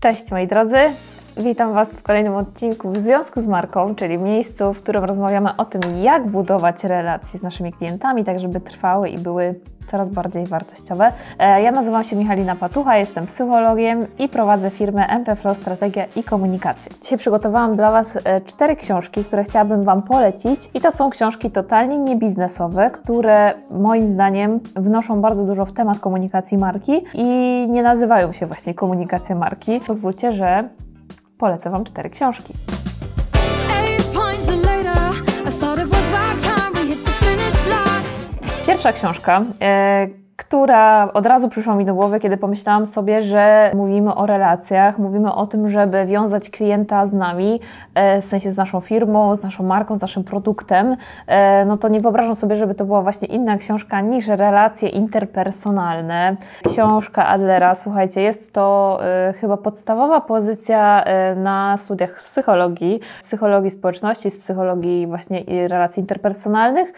Cześć moi drodzy, witam Was w kolejnym odcinku w związku z marką, czyli miejscu, w którym rozmawiamy o tym, jak budować relacje z naszymi klientami, tak żeby trwały i były coraz bardziej wartościowe. E, ja nazywam się Michalina Patucha, jestem psychologiem i prowadzę firmę MP Flow Strategia i Komunikacja. Dzisiaj przygotowałam dla Was e, cztery książki, które chciałabym Wam polecić i to są książki totalnie niebiznesowe, które moim zdaniem wnoszą bardzo dużo w temat komunikacji marki i nie nazywają się właśnie komunikacja marki. Pozwólcie, że polecę Wam cztery książki. Pierwsza książka. Która od razu przyszła mi do głowy, kiedy pomyślałam sobie, że mówimy o relacjach, mówimy o tym, żeby wiązać klienta z nami, e, w sensie z naszą firmą, z naszą marką, z naszym produktem, e, no to nie wyobrażam sobie, żeby to była właśnie inna książka niż relacje interpersonalne. Książka Adlera, słuchajcie, jest to e, chyba podstawowa pozycja na studiach psychologii, psychologii społeczności, z psychologii właśnie relacji interpersonalnych.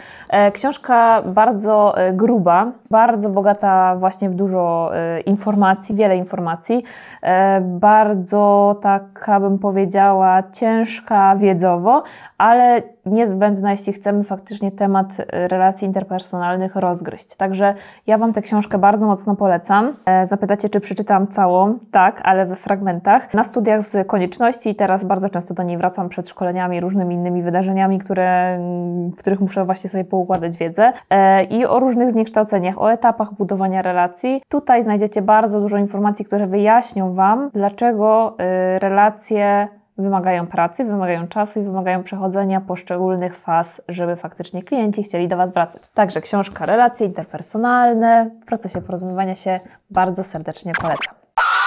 Książka bardzo gruba, bardzo bogata właśnie w dużo y, informacji, wiele informacji, e, bardzo taka bym powiedziała ciężka wiedzowo, ale niezbędna, jeśli chcemy faktycznie temat e, relacji interpersonalnych rozgryźć. Także ja Wam tę książkę bardzo mocno polecam. E, zapytacie, czy przeczytałam całą? Tak, ale we fragmentach. Na studiach z konieczności i teraz bardzo często do niej wracam przed szkoleniami, różnymi innymi wydarzeniami, które, w których muszę właśnie sobie poukładać wiedzę e, i o różnych zniekształceniach, o etapach budowania relacji. Tutaj znajdziecie bardzo dużo informacji, które wyjaśnią Wam, dlaczego relacje wymagają pracy, wymagają czasu i wymagają przechodzenia poszczególnych faz, żeby faktycznie klienci chcieli do Was wracać. Także książka Relacje interpersonalne w procesie porozumiewania się bardzo serdecznie polecam.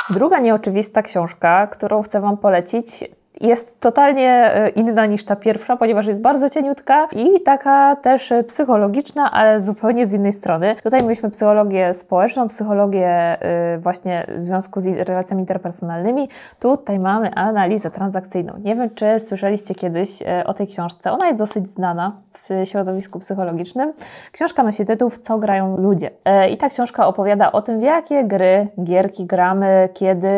Druga nieoczywista książka, którą chcę Wam polecić, jest totalnie e, inna niż ta pierwsza, ponieważ jest bardzo cieniutka i taka też e, psychologiczna, ale zupełnie z innej strony. Tutaj mieliśmy psychologię społeczną, psychologię e, właśnie w związku z relacjami interpersonalnymi. Tutaj mamy analizę transakcyjną. Nie wiem, czy słyszeliście kiedyś o tej książce. Ona jest dosyć znana w środowisku psychologicznym. Książka nosi tytuł W co grają ludzie. I ta książka opowiada o tym, w jakie gry, gierki gramy, kiedy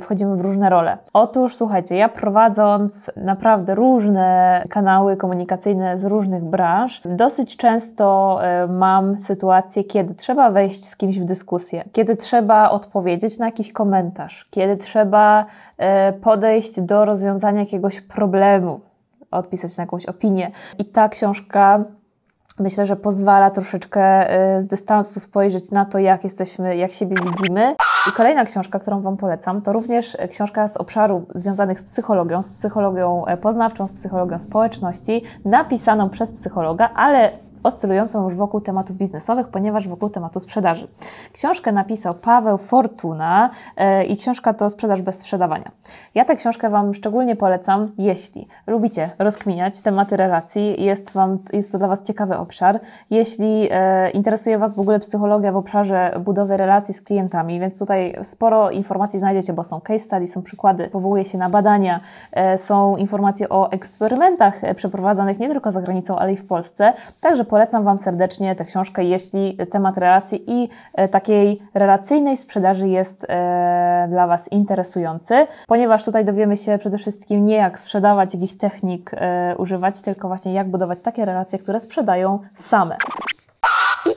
wchodzimy w różne role. Otóż, słuchajcie, Słuchajcie, ja prowadząc naprawdę różne kanały komunikacyjne z różnych branż, dosyć często e, mam sytuację, kiedy trzeba wejść z kimś w dyskusję, kiedy trzeba odpowiedzieć na jakiś komentarz, kiedy trzeba e, podejść do rozwiązania jakiegoś problemu, odpisać na jakąś opinię. I ta książka myślę, że pozwala troszeczkę y, z dystansu spojrzeć na to, jak jesteśmy, jak siebie widzimy. I kolejna książka, którą Wam polecam, to również książka z obszaru związanych z psychologią, z psychologią e, poznawczą, z psychologią społeczności, napisaną przez psychologa, ale oscylującą już wokół tematów biznesowych, ponieważ wokół tematu sprzedaży. Książkę napisał Paweł Fortuna yy, i książka to Sprzedaż bez sprzedawania. Ja tę książkę Wam szczególnie polecam, jeśli lubicie rozkminiać tematy relacji, jest, wam, jest to dla Was ciekawy obszar, jeśli yy, interesuje Was w ogóle psychologia w obszarze budowy relacji z klientami, więc tutaj sporo informacji znajdziecie, bo są case studies, są przykłady, powołuje się na badania, yy, są informacje o eksperymentach przeprowadzanych nie tylko za granicą, ale i w Polsce. Także polecam Wam serdecznie tę książkę, jeśli temat relacji i e, takiej relacyjnej sprzedaży jest e, dla Was interesujący, ponieważ tutaj dowiemy się przede wszystkim nie jak sprzedawać, jakich technik e, używać, tylko właśnie jak budować takie relacje, które sprzedają same.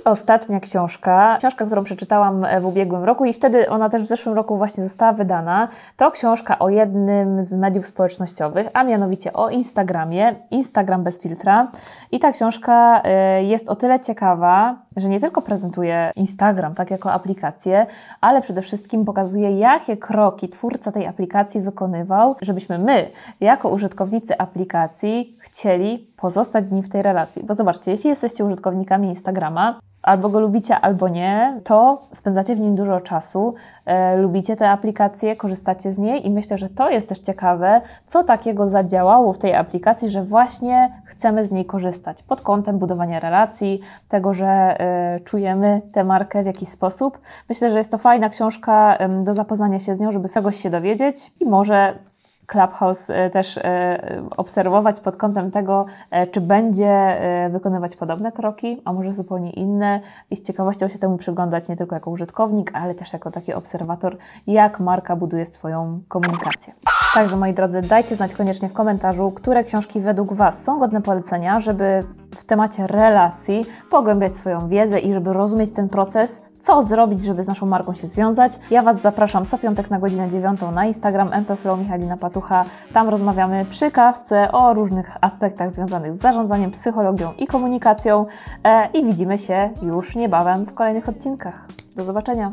Ostatnia książka, książka, którą przeczytałam w ubiegłym roku i wtedy ona też w zeszłym roku właśnie została wydana, to książka o jednym z mediów społecznościowych, a mianowicie o Instagramie, Instagram bez filtra. I ta książka y, jest o tyle ciekawa, że nie tylko prezentuje Instagram tak jako aplikację, ale przede wszystkim pokazuje, jakie kroki twórca tej aplikacji wykonywał, żebyśmy my, jako użytkownicy aplikacji, chcieli pozostać z nim w tej relacji. Bo zobaczcie, jeśli jesteście użytkownikami Instagrama, albo go lubicie, albo nie, to spędzacie w nim dużo czasu, e, lubicie tę aplikację, korzystacie z niej i myślę, że to jest też ciekawe, co takiego zadziałało w tej aplikacji, że właśnie chcemy z niej korzystać pod kątem budowania relacji, tego, że e, czujemy tę markę w jakiś sposób. Myślę, że jest to fajna książka e, do zapoznania się z nią, żeby czegoś się dowiedzieć i może Clubhouse e, też e, obserwować pod kątem tego, czy będzie wykonywać podobne kroki, a może zupełnie inne i z ciekawością się temu przyglądać nie tylko jako użytkownik, ale też jako taki obserwator, jak marka buduje swoją komunikację. Także moi drodzy, dajcie znać koniecznie w komentarzu, które książki według Was są godne polecenia, żeby w temacie relacji pogłębiać swoją wiedzę i żeby rozumieć ten proces co zrobić, żeby z naszą marką się związać. Ja Was zapraszam co piątek na godzinę 9 na Instagram MPFlow Michalina Patucha. Tam rozmawiamy przy kawce o różnych aspektach związanych z zarządzaniem, psychologią i komunikacją e, i widzimy się już niebawem w kolejnych odcinkach. Do zobaczenia!